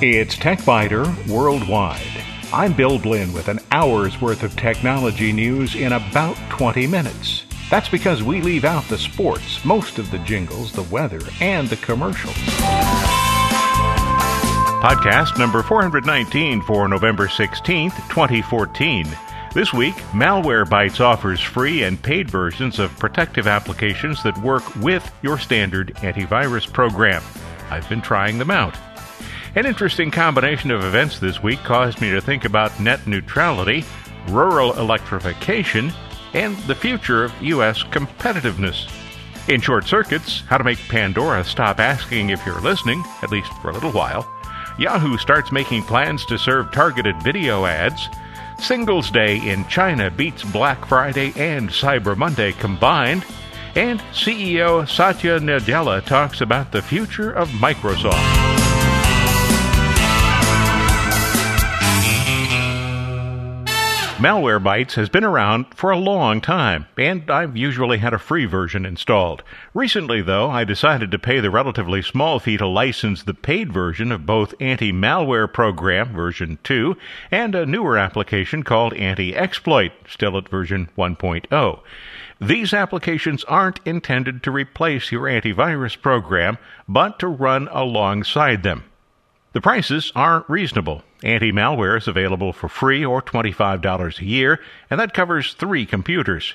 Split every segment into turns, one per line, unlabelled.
It's TechByter Worldwide. I'm Bill Blinn with an hour's worth of technology news in about 20 minutes. That's because we leave out the sports, most of the jingles, the weather, and the commercials. Podcast number 419 for November 16th, 2014. This week, Malwarebytes offers free and paid versions of protective applications that work with your standard antivirus program. I've been trying them out. An interesting combination of events this week caused me to think about net neutrality, rural electrification, and the future of U.S. competitiveness. In short circuits, how to make Pandora stop asking if you're listening, at least for a little while. Yahoo starts making plans to serve targeted video ads. Singles Day in China beats Black Friday and Cyber Monday combined. And CEO Satya Nadella talks about the future of Microsoft. Malwarebytes has been around for a long time, and I've usually had a free version installed. Recently, though, I decided to pay the relatively small fee to license the paid version of both Anti Malware Program version 2 and a newer application called Anti Exploit, still at version 1.0. These applications aren't intended to replace your antivirus program, but to run alongside them. The prices are reasonable. Anti malware is available for free or $25 a year, and that covers three computers.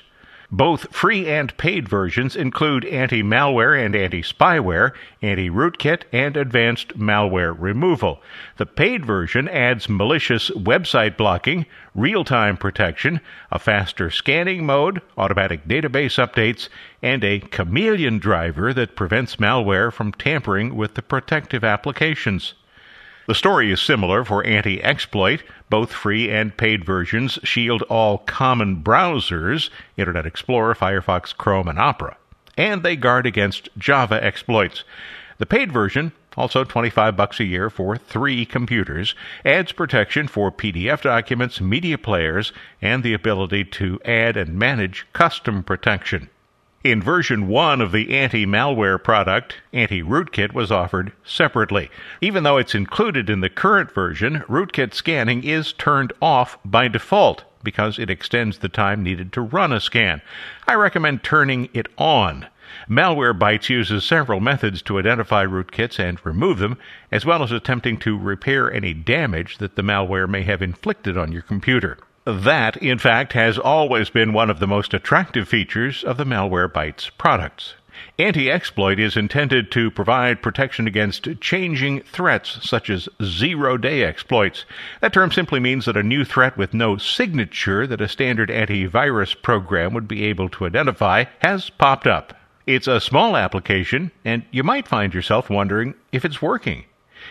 Both free and paid versions include anti malware and anti spyware, anti rootkit, and advanced malware removal. The paid version adds malicious website blocking, real time protection, a faster scanning mode, automatic database updates, and a chameleon driver that prevents malware from tampering with the protective applications. The story is similar for anti exploit. Both free and paid versions shield all common browsers Internet Explorer, Firefox, Chrome, and Opera. And they guard against Java exploits. The paid version, also 25 bucks a year for 3 computers, adds protection for PDF documents, media players, and the ability to add and manage custom protection. In version 1 of the anti malware product, Anti Rootkit was offered separately. Even though it's included in the current version, rootkit scanning is turned off by default because it extends the time needed to run a scan. I recommend turning it on. Malwarebytes uses several methods to identify rootkits and remove them, as well as attempting to repair any damage that the malware may have inflicted on your computer. That, in fact, has always been one of the most attractive features of the Malwarebytes products. Anti exploit is intended to provide protection against changing threats such as zero day exploits. That term simply means that a new threat with no signature that a standard antivirus program would be able to identify has popped up. It's a small application, and you might find yourself wondering if it's working.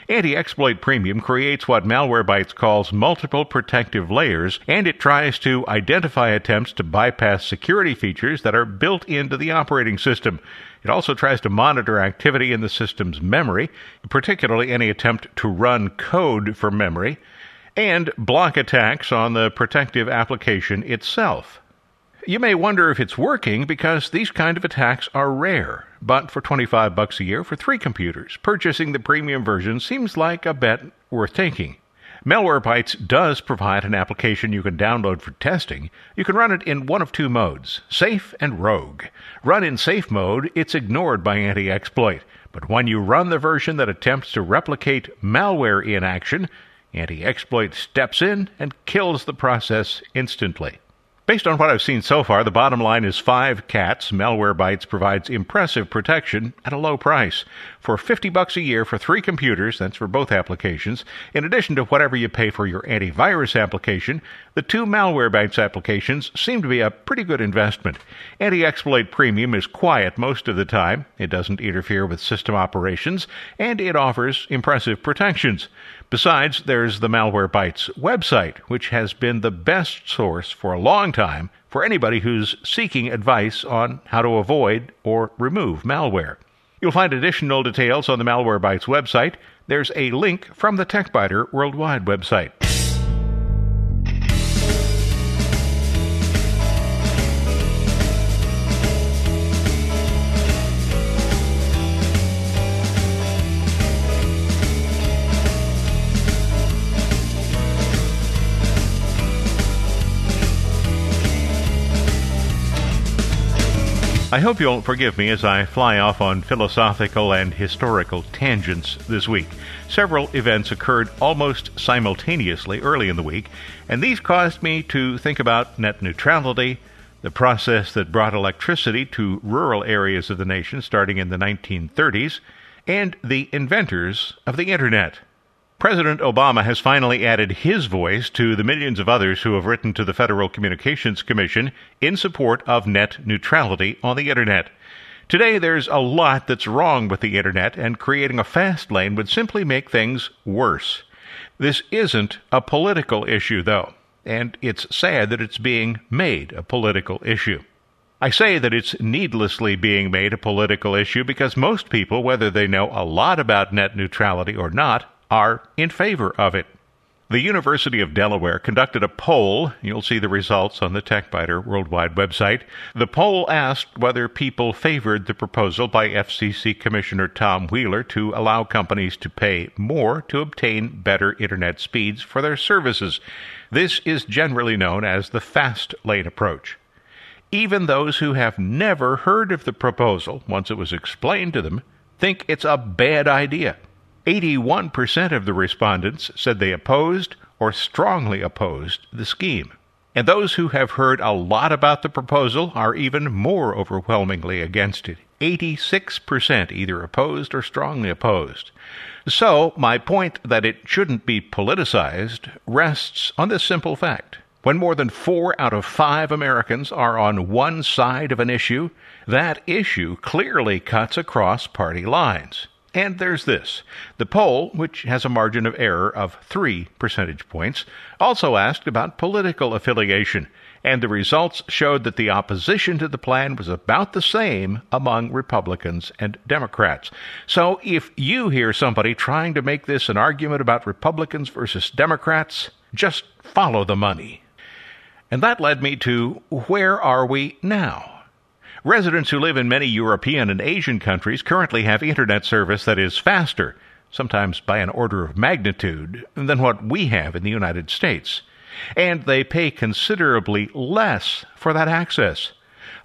Anti-exploit Premium creates what Malwarebytes calls multiple protective layers, and it tries to identify attempts to bypass security features that are built into the operating system. It also tries to monitor activity in the system's memory, particularly any attempt to run code from memory, and block attacks on the protective application itself. You may wonder if it's working because these kind of attacks are rare. But for 25 bucks a year for 3 computers, purchasing the premium version seems like a bet worth taking. Malwarebytes does provide an application you can download for testing. You can run it in one of two modes, safe and rogue. Run in safe mode, it's ignored by anti-exploit. But when you run the version that attempts to replicate malware in action, anti-exploit steps in and kills the process instantly. Based on what I've seen so far, the bottom line is five cats. Malware Malwarebytes provides impressive protection at a low price. For 50 bucks a year for three computers, that's for both applications, in addition to whatever you pay for your antivirus application, the two Malware Malwarebytes applications seem to be a pretty good investment. Anti-exploit Premium is quiet most of the time. It doesn't interfere with system operations, and it offers impressive protections. Besides, there's the Malwarebytes website, which has been the best source for a long time for anybody who's seeking advice on how to avoid or remove malware. You'll find additional details on the Malwarebytes website. There's a link from the TechByter Worldwide website. I hope you'll forgive me as I fly off on philosophical and historical tangents this week. Several events occurred almost simultaneously early in the week, and these caused me to think about net neutrality, the process that brought electricity to rural areas of the nation starting in the 1930s, and the inventors of the Internet. President Obama has finally added his voice to the millions of others who have written to the Federal Communications Commission in support of net neutrality on the Internet. Today, there's a lot that's wrong with the Internet, and creating a fast lane would simply make things worse. This isn't a political issue, though, and it's sad that it's being made a political issue. I say that it's needlessly being made a political issue because most people, whether they know a lot about net neutrality or not, are in favor of it. The University of Delaware conducted a poll. You'll see the results on the TechByter Worldwide website. The poll asked whether people favored the proposal by FCC Commissioner Tom Wheeler to allow companies to pay more to obtain better Internet speeds for their services. This is generally known as the fast lane approach. Even those who have never heard of the proposal, once it was explained to them, think it's a bad idea. 81% of the respondents said they opposed or strongly opposed the scheme. And those who have heard a lot about the proposal are even more overwhelmingly against it. 86% either opposed or strongly opposed. So, my point that it shouldn't be politicized rests on this simple fact. When more than four out of five Americans are on one side of an issue, that issue clearly cuts across party lines. And there's this. The poll, which has a margin of error of 3 percentage points, also asked about political affiliation, and the results showed that the opposition to the plan was about the same among Republicans and Democrats. So if you hear somebody trying to make this an argument about Republicans versus Democrats, just follow the money. And that led me to where are we now? Residents who live in many European and Asian countries currently have internet service that is faster, sometimes by an order of magnitude, than what we have in the United States. And they pay considerably less for that access.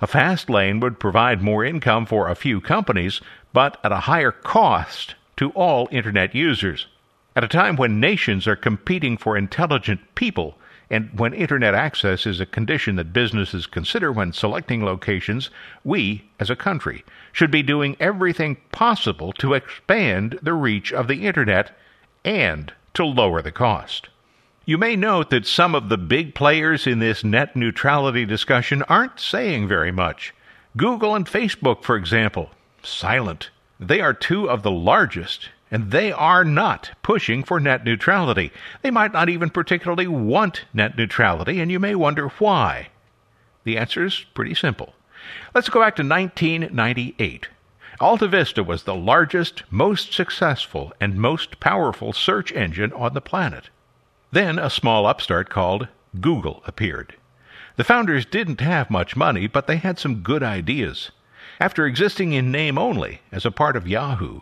A fast lane would provide more income for a few companies, but at a higher cost to all Internet users. At a time when nations are competing for intelligent people, and when Internet access is a condition that businesses consider when selecting locations, we, as a country, should be doing everything possible to expand the reach of the Internet and to lower the cost. You may note that some of the big players in this net neutrality discussion aren't saying very much. Google and Facebook, for example, silent. They are two of the largest and they are not pushing for net neutrality. They might not even particularly want net neutrality, and you may wonder why. The answer is pretty simple. Let's go back to 1998. Alta Vista was the largest, most successful, and most powerful search engine on the planet. Then a small upstart called Google appeared. The founders didn't have much money, but they had some good ideas. After existing in name only as a part of Yahoo,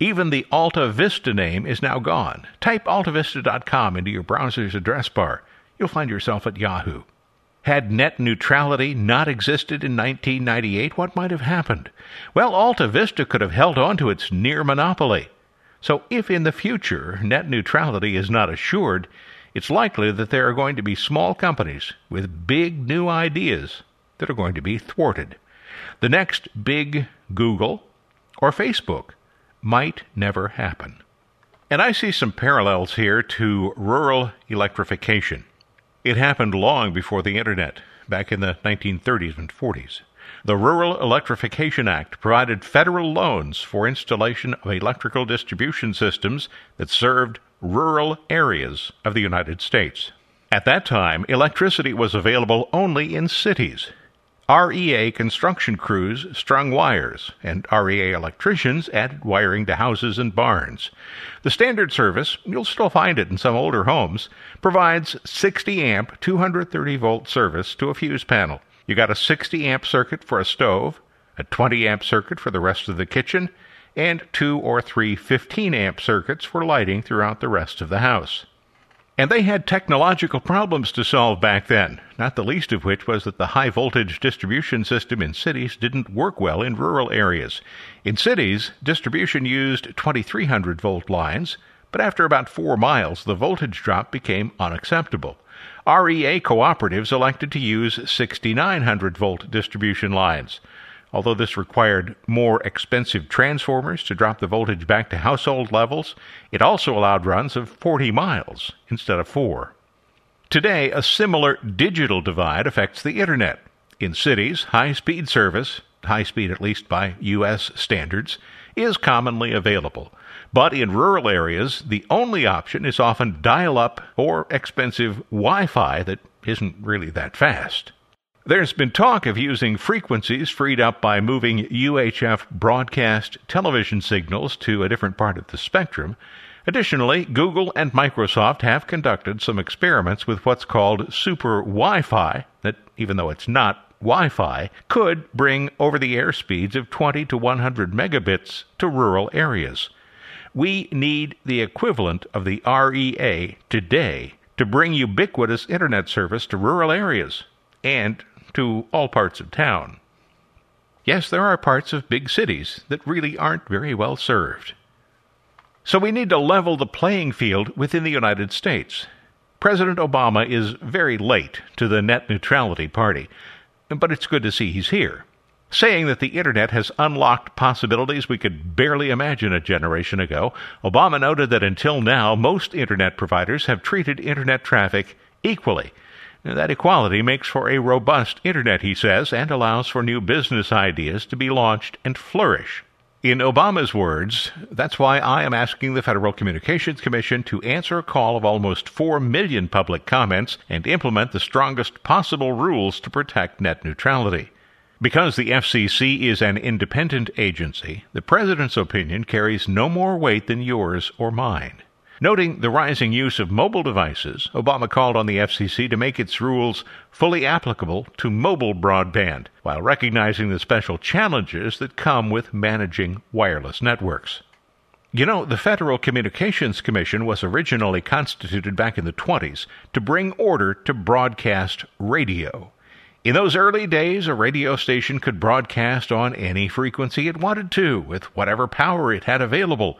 even the Alta Vista name is now gone. Type altavista.com into your browser's address bar. You'll find yourself at Yahoo. Had net neutrality not existed in 1998, what might have happened? Well, Alta Vista could have held on to its near monopoly. So, if in the future net neutrality is not assured, it's likely that there are going to be small companies with big new ideas that are going to be thwarted. The next big Google or Facebook might never happen. And I see some parallels here to rural electrification. It happened long before the Internet, back in the 1930s and 40s. The Rural Electrification Act provided federal loans for installation of electrical distribution systems that served rural areas of the United States. At that time, electricity was available only in cities, REA construction crews strung wires, and REA electricians added wiring to houses and barns. The standard service, you'll still find it in some older homes, provides 60 amp 230 volt service to a fuse panel. You got a 60 amp circuit for a stove, a 20 amp circuit for the rest of the kitchen, and two or three 15 amp circuits for lighting throughout the rest of the house. And they had technological problems to solve back then, not the least of which was that the high voltage distribution system in cities didn't work well in rural areas. In cities, distribution used 2300 volt lines, but after about four miles, the voltage drop became unacceptable. REA cooperatives elected to use 6900 volt distribution lines. Although this required more expensive transformers to drop the voltage back to household levels, it also allowed runs of 40 miles instead of 4. Today, a similar digital divide affects the Internet. In cities, high speed service, high speed at least by U.S. standards, is commonly available. But in rural areas, the only option is often dial up or expensive Wi Fi that isn't really that fast. There's been talk of using frequencies freed up by moving UHF broadcast television signals to a different part of the spectrum. Additionally, Google and Microsoft have conducted some experiments with what's called super Wi Fi, that, even though it's not Wi Fi, could bring over the air speeds of 20 to 100 megabits to rural areas. We need the equivalent of the REA today to bring ubiquitous internet service to rural areas and to all parts of town. Yes, there are parts of big cities that really aren't very well served. So we need to level the playing field within the United States. President Obama is very late to the net neutrality party, but it's good to see he's here saying that the Internet has unlocked possibilities we could barely imagine a generation ago. Obama noted that until now, most Internet providers have treated Internet traffic equally. That equality makes for a robust Internet, he says, and allows for new business ideas to be launched and flourish. In Obama's words, that's why I am asking the Federal Communications Commission to answer a call of almost 4 million public comments and implement the strongest possible rules to protect net neutrality. Because the FCC is an independent agency, the President's opinion carries no more weight than yours or mine. Noting the rising use of mobile devices, Obama called on the FCC to make its rules fully applicable to mobile broadband, while recognizing the special challenges that come with managing wireless networks. You know, the Federal Communications Commission was originally constituted back in the 20s to bring order to broadcast radio. In those early days, a radio station could broadcast on any frequency it wanted to, with whatever power it had available.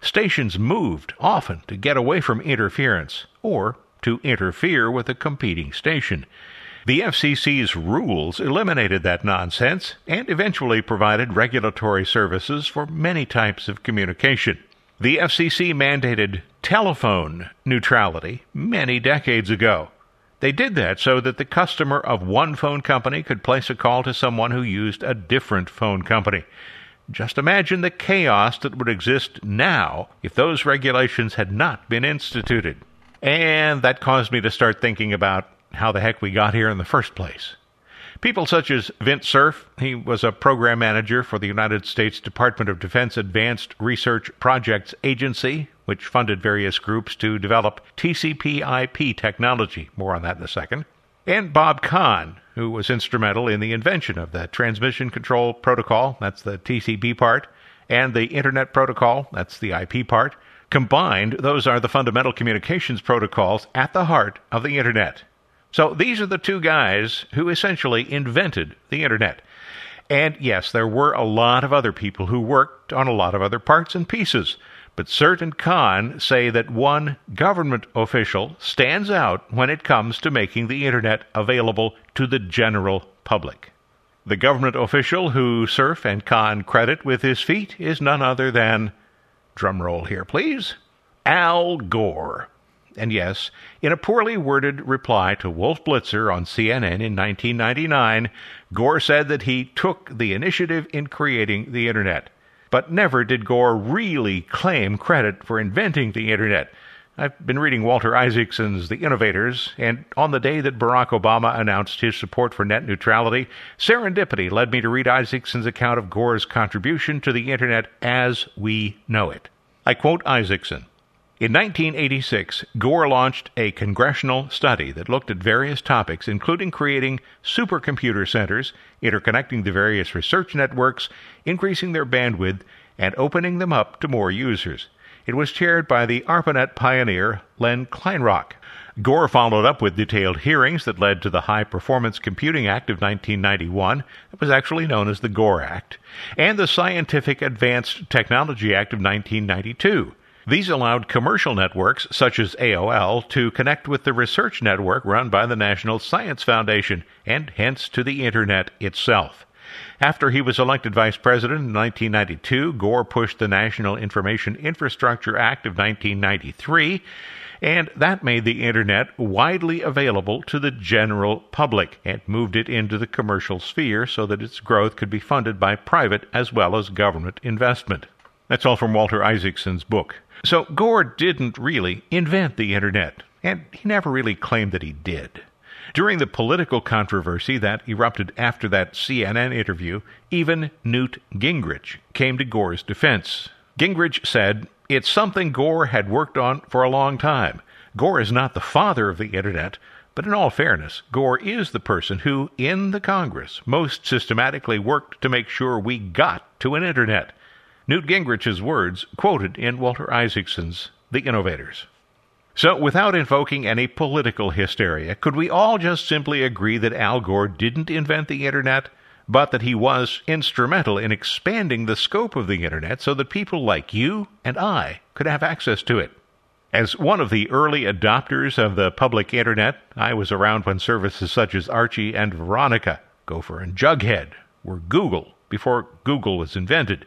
Stations moved often to get away from interference, or to interfere with a competing station. The FCC's rules eliminated that nonsense and eventually provided regulatory services for many types of communication. The FCC mandated telephone neutrality many decades ago. They did that so that the customer of one phone company could place a call to someone who used a different phone company. Just imagine the chaos that would exist now if those regulations had not been instituted. And that caused me to start thinking about how the heck we got here in the first place. People such as Vint Cerf, he was a program manager for the United States Department of Defense Advanced Research Projects Agency, which funded various groups to develop TCP/IP technology. More on that in a second. And Bob Kahn, who was instrumental in the invention of the Transmission Control Protocol, that's the TCP part, and the Internet Protocol, that's the IP part. Combined, those are the fundamental communications protocols at the heart of the Internet. So these are the two guys who essentially invented the internet. And yes, there were a lot of other people who worked on a lot of other parts and pieces. But Cerf and Kahn say that one government official stands out when it comes to making the internet available to the general public. The government official who Cerf and Kahn credit with his feat is none other than, drumroll here please, Al Gore. And yes, in a poorly worded reply to Wolf Blitzer on CNN in 1999, Gore said that he took the initiative in creating the Internet. But never did Gore really claim credit for inventing the Internet. I've been reading Walter Isaacson's The Innovators, and on the day that Barack Obama announced his support for net neutrality, serendipity led me to read Isaacson's account of Gore's contribution to the Internet as we know it. I quote Isaacson in 1986, Gore launched a congressional study that looked at various topics, including creating supercomputer centers, interconnecting the various research networks, increasing their bandwidth, and opening them up to more users. It was chaired by the ARPANET pioneer Len Kleinrock. Gore followed up with detailed hearings that led to the High Performance Computing Act of 1991, that was actually known as the Gore Act, and the Scientific Advanced Technology Act of 1992. These allowed commercial networks such as AOL to connect with the research network run by the National Science Foundation and hence to the Internet itself. After he was elected vice president in 1992, Gore pushed the National Information Infrastructure Act of 1993 and that made the Internet widely available to the general public and moved it into the commercial sphere so that its growth could be funded by private as well as government investment. That's all from Walter Isaacson's book. So Gore didn't really invent the Internet, and he never really claimed that he did. During the political controversy that erupted after that CNN interview, even Newt Gingrich came to Gore's defense. Gingrich said, it's something Gore had worked on for a long time. Gore is not the father of the Internet, but in all fairness, Gore is the person who, in the Congress, most systematically worked to make sure we got to an Internet. Newt Gingrich's words quoted in Walter Isaacson's The Innovators. So, without invoking any political hysteria, could we all just simply agree that Al Gore didn't invent the Internet? but that he was instrumental in expanding the scope of the Internet so that people like you and I could have access to it. As one of the early adopters of the public Internet, I was around when services such as Archie and Veronica, Gopher and Jughead were Google before Google was invented.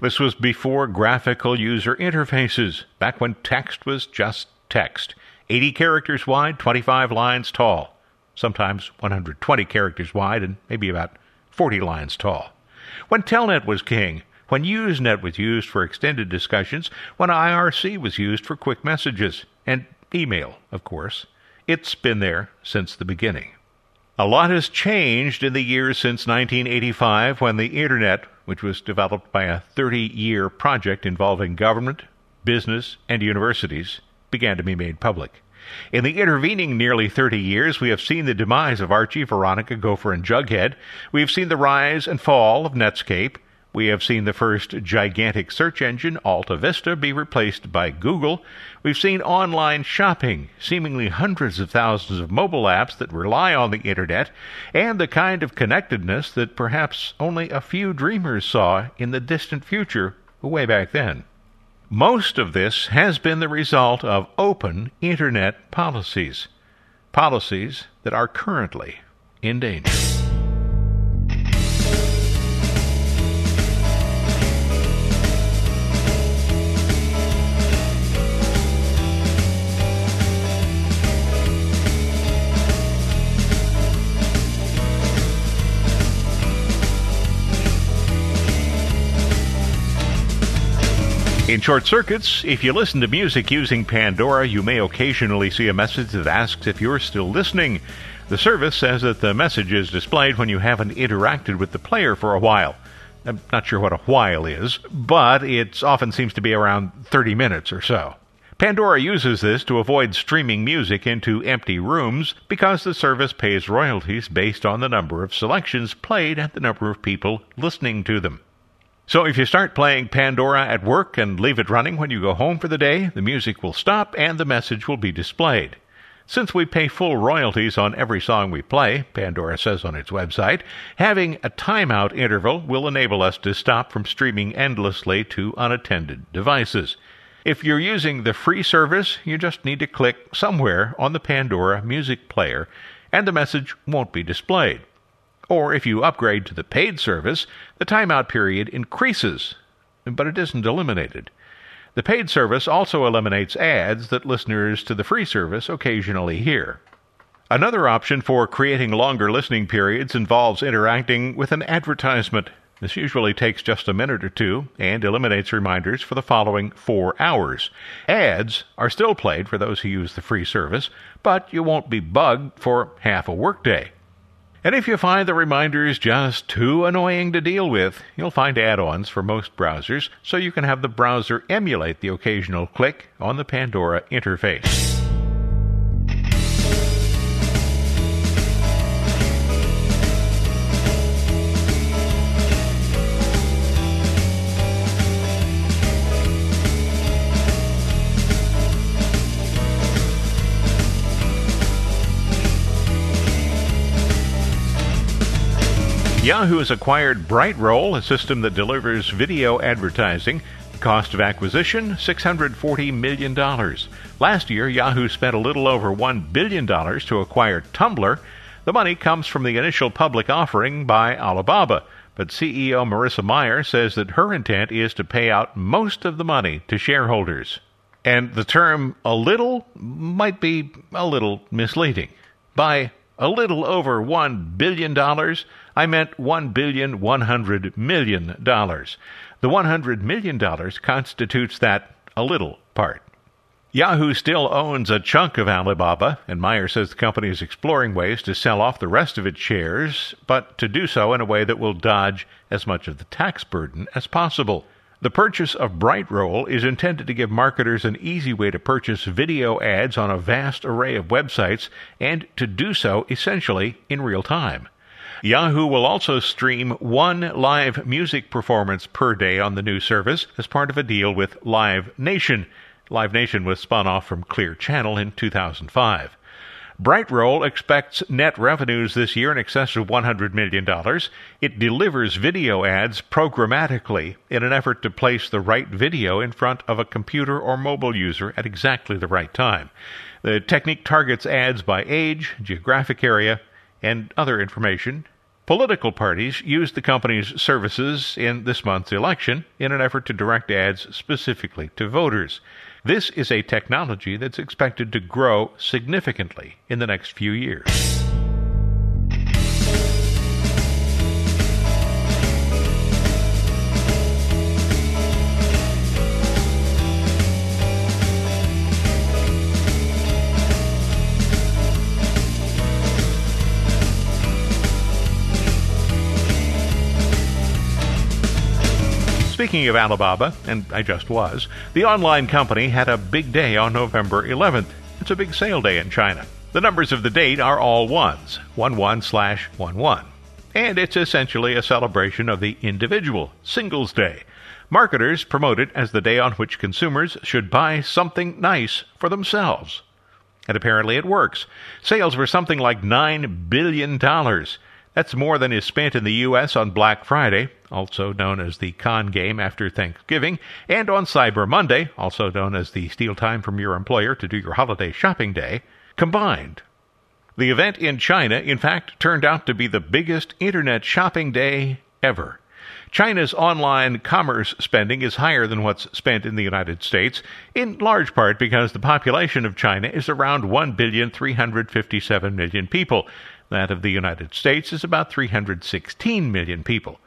This was before graphical user interfaces, back when text was just text, 80 characters wide, 25 lines tall, sometimes 120 characters wide, and maybe about 40 lines tall. When Telnet was king, when Usenet was used for extended discussions, when IRC was used for quick messages, and email, of course. It's been there since the beginning. A lot has changed in the years since 1985 when the Internet, which was developed by a 30 year project involving government, business, and universities, began to be made public. In the intervening nearly 30 years, we have seen the demise of Archie, Veronica, Gopher, and Jughead. We have seen the rise and fall of Netscape. We have seen the first gigantic search engine, Alta Vista, be replaced by Google. We've seen online shopping, seemingly hundreds of thousands of mobile apps that rely on the Internet, and the kind of connectedness that perhaps only a few dreamers saw in the distant future way back then. Most of this has been the result of open Internet policies, policies that are currently in danger. In short circuits, if you listen to music using Pandora, you may occasionally see a message that asks if you're still listening. The service says that the message is displayed when you haven't interacted with the player for a while. I'm not sure what a while is, but it often seems to be around 30 minutes or so. Pandora uses this to avoid streaming music into empty rooms because the service pays royalties based on the number of selections played and the number of people listening to them. So if you start playing Pandora at work and leave it running when you go home for the day, the music will stop and the message will be displayed. Since we pay full royalties on every song we play, Pandora says on its website, having a timeout interval will enable us to stop from streaming endlessly to unattended devices. If you're using the free service, you just need to click somewhere on the Pandora music player and the message won't be displayed. Or if you upgrade to the paid service, the timeout period increases, but it isn't eliminated. The paid service also eliminates ads that listeners to the free service occasionally hear. Another option for creating longer listening periods involves interacting with an advertisement. This usually takes just a minute or two and eliminates reminders for the following four hours. Ads are still played for those who use the free service, but you won't be bugged for half a workday. And if you find the reminders just too annoying to deal with, you'll find add ons for most browsers so you can have the browser emulate the occasional click on the Pandora interface. Yahoo has acquired Brightroll, a system that delivers video advertising. Cost of acquisition $640 million. Last year, Yahoo spent a little over $1 billion to acquire Tumblr. The money comes from the initial public offering by Alibaba, but CEO Marissa Mayer says that her intent is to pay out most of the money to shareholders. And the term a little might be a little misleading. By a little over $1 billion, I meant $1 billion $100 million. The $100 million constitutes that a little part. Yahoo still owns a chunk of Alibaba, and Mayer says the company is exploring ways to sell off the rest of its shares, but to do so in a way that will dodge as much of the tax burden as possible. The purchase of Brightroll is intended to give marketers an easy way to purchase video ads on a vast array of websites and to do so essentially in real time. Yahoo will also stream one live music performance per day on the new service as part of a deal with Live Nation. Live Nation was spun off from Clear Channel in 2005. Brightroll expects net revenues this year in excess of $100 million. It delivers video ads programmatically in an effort to place the right video in front of a computer or mobile user at exactly the right time. The technique targets ads by age, geographic area, and other information. Political parties used the company's services in this month's election in an effort to direct ads specifically to voters. This is a technology that's expected to grow significantly in the next few years. Speaking of Alibaba, and I just was, the online company had a big day on November 11th. It's a big sale day in China. The numbers of the date are all ones, 11 slash 11. And it's essentially a celebration of the individual, Singles Day. Marketers promote it as the day on which consumers should buy something nice for themselves. And apparently it works. Sales were something like $9 billion. That's more than is spent in the U.S. on Black Friday, also known as the con game after Thanksgiving, and on Cyber Monday, also known as the steal time from your employer to do your holiday shopping day, combined. The event in China, in fact, turned out to be the biggest internet shopping day ever. China's online commerce spending is higher than what's spent in the United States, in large part because the population of China is around 1,357 million people. That of the United States is about 316 million people.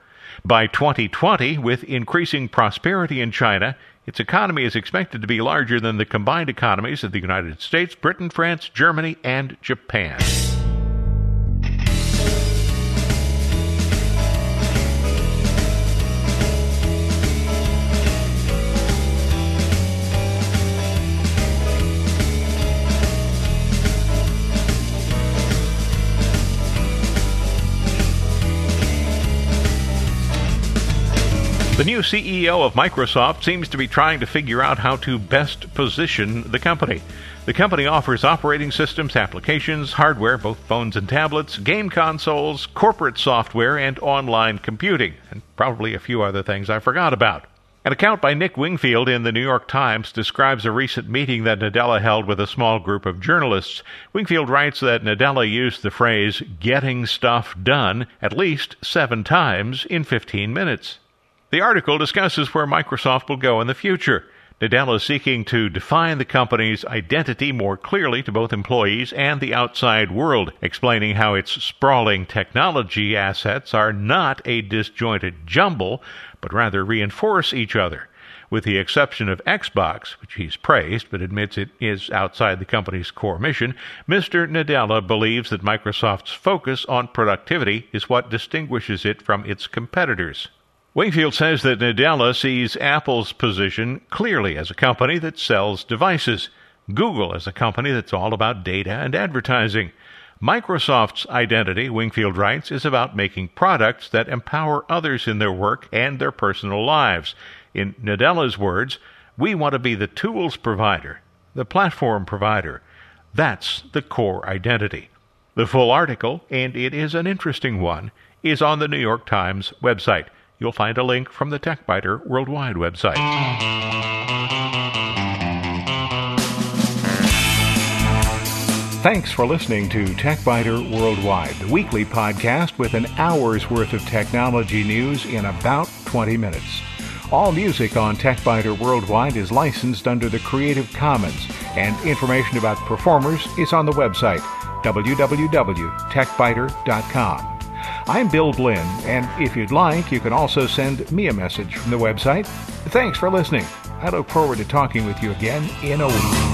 By 2020, with increasing prosperity in China, its economy is expected to be larger than the combined economies of the United States, Britain, France, Germany, and Japan. The new CEO of Microsoft seems to be trying to figure out how to best position the company. The company offers operating systems, applications, hardware, both phones and tablets, game consoles, corporate software, and online computing, and probably a few other things I forgot about. An account by Nick Wingfield in the New York Times describes a recent meeting that Nadella held with a small group of journalists. Wingfield writes that Nadella used the phrase getting stuff done at least seven times in 15 minutes. The article discusses where Microsoft will go in the future. Nadella is seeking to define the company's identity more clearly to both employees and the outside world, explaining how its sprawling technology assets are not a disjointed jumble, but rather reinforce each other. With the exception of Xbox, which he's praised but admits it is outside the company's core mission, Mr. Nadella believes that Microsoft's focus on productivity is what distinguishes it from its competitors. Wingfield says that Nadella sees Apple's position clearly as a company that sells devices, Google as a company that's all about data and advertising. Microsoft's identity, Wingfield writes, is about making products that empower others in their work and their personal lives. In Nadella's words, we want to be the tools provider, the platform provider. That's the core identity. The full article, and it is an interesting one, is on the New York Times website. You'll find a link from the TechByter Worldwide website. Thanks for listening to TechByter Worldwide, the weekly podcast with an hour's worth of technology news in about 20 minutes. All music on TechByter Worldwide is licensed under the Creative Commons, and information about performers is on the website www.techbyter.com. I'm Bill Blinn, and if you'd like, you can also send me a message from the website. Thanks for listening. I look forward to talking with you again in a week.